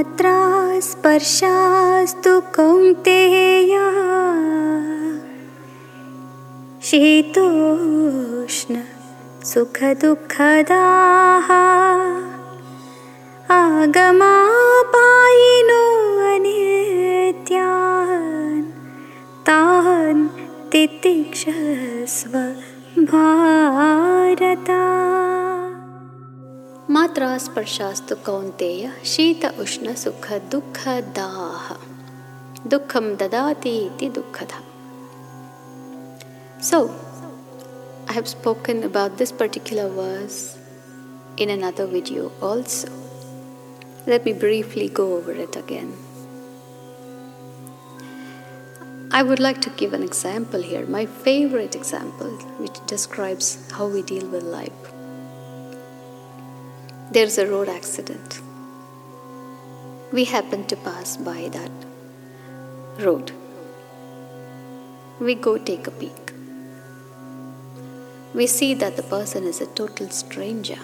मात्रा स्पर्शास्तु कौन्तेय। शीतोष्ण सुखदुःखदाः। आगमापायिनो अनित्यान्। तान् तितिक्षस्व भारता ಮಾತ್ರ ಸ್ಪರ್ಶಾಸ್ತು ಕೌಂತೆಯ ಶೀತ ಉಷ್ಣ ಸುಖ ದುಃಖದಾಹ ದುಃಖಂ ದದಾತಿ ಇತಿ ದುಃಖದ so I have spoken about this particular verse in another video also. Let me briefly go over it again. I would like to give an example here, my favorite example, which describes how we deal with life. There's a road accident. We happen to pass by that road. We go take a peek. We see that the person is a total stranger.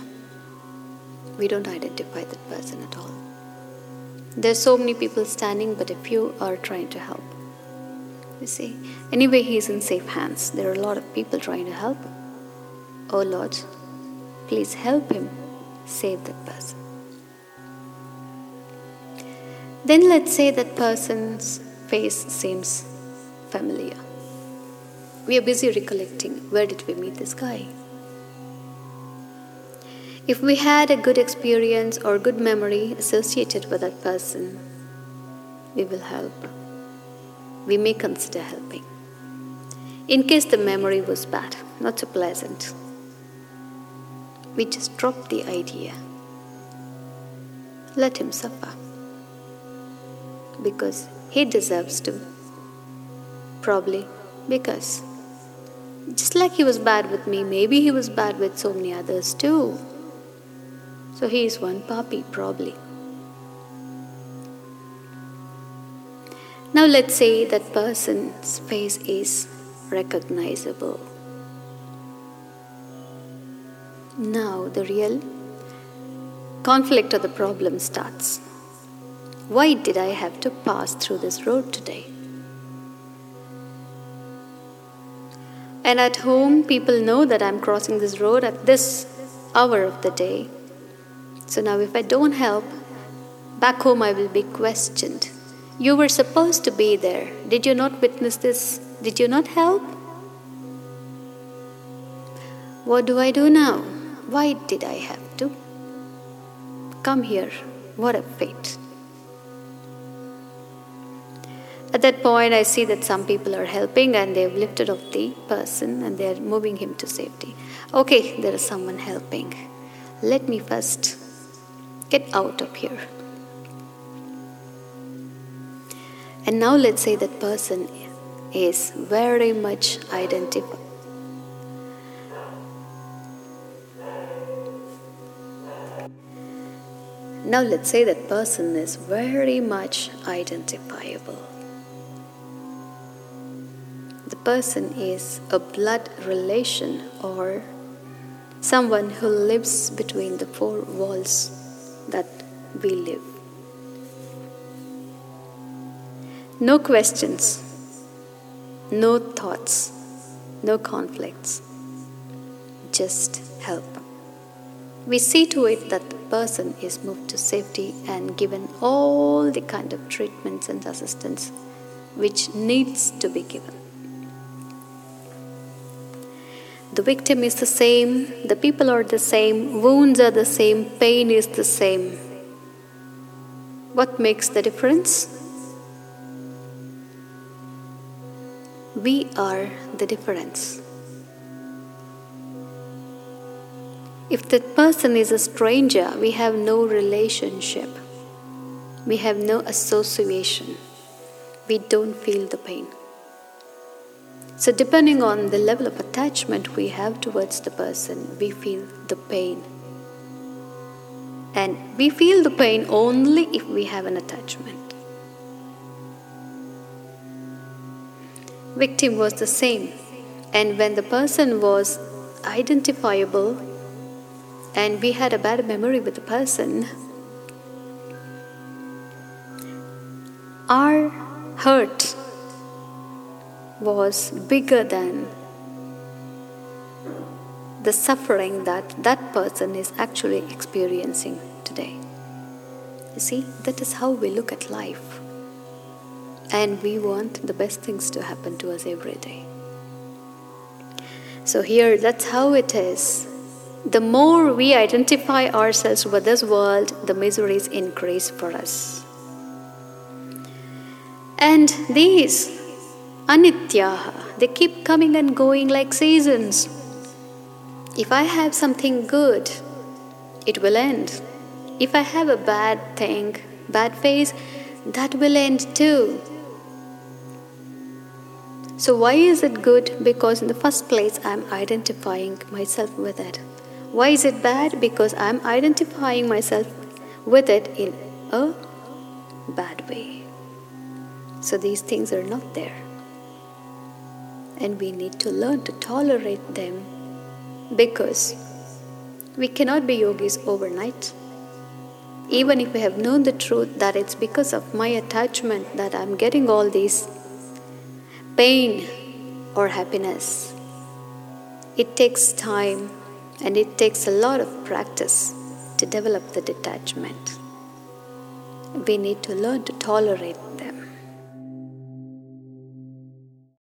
We don't identify that person at all. There's so many people standing, but a few are trying to help. You see, anyway, he's in safe hands. There are a lot of people trying to help. Oh Lord, please help him save that person. Then let's say that person's face seems familiar. We are busy recollecting where did we meet this guy? If we had a good experience or good memory associated with that person, we will help. We may consider helping. In case the memory was bad, not so pleasant, we just drop the idea. Let him suffer. Because he deserves to. Probably because. Just like he was bad with me, maybe he was bad with so many others too. So he is one puppy, probably. Now let's say that person's face is recognizable. Now the real conflict or the problem starts. Why did I have to pass through this road today? And at home, people know that I'm crossing this road at this hour of the day. So now, if I don't help, back home I will be questioned. You were supposed to be there. Did you not witness this? Did you not help? What do I do now? Why did I have to? Come here. What a fate. At that point, I see that some people are helping and they've lifted up the person and they're moving him to safety. Okay, there is someone helping. Let me first get out of here. And now let's say that person is very much identified. Now let's say that person is very much identifiable. The person is a blood relation or someone who lives between the four walls that we live. No questions, no thoughts, no conflicts, just help. We see to it that the person is moved to safety and given all the kind of treatments and assistance which needs to be given. The victim is the same, the people are the same, wounds are the same, pain is the same. What makes the difference? We are the difference. If that person is a stranger, we have no relationship, we have no association, we don't feel the pain. So, depending on the level of attachment we have towards the person, we feel the pain. And we feel the pain only if we have an attachment. Victim was the same, and when the person was identifiable and we had a bad memory with the person, our hurt was bigger than the suffering that that person is actually experiencing today. You see, that is how we look at life. And we want the best things to happen to us every day. So, here, that's how it is. The more we identify ourselves with this world, the miseries increase for us. And these anityaha, they keep coming and going like seasons. If I have something good, it will end. If I have a bad thing, bad phase, that will end too. So, why is it good? Because, in the first place, I'm identifying myself with it. Why is it bad? Because I'm identifying myself with it in a bad way. So, these things are not there. And we need to learn to tolerate them because we cannot be yogis overnight. Even if we have known the truth that it's because of my attachment that I'm getting all these pain or happiness. It takes time and it takes a lot of practice to develop the detachment. We need to learn to tolerate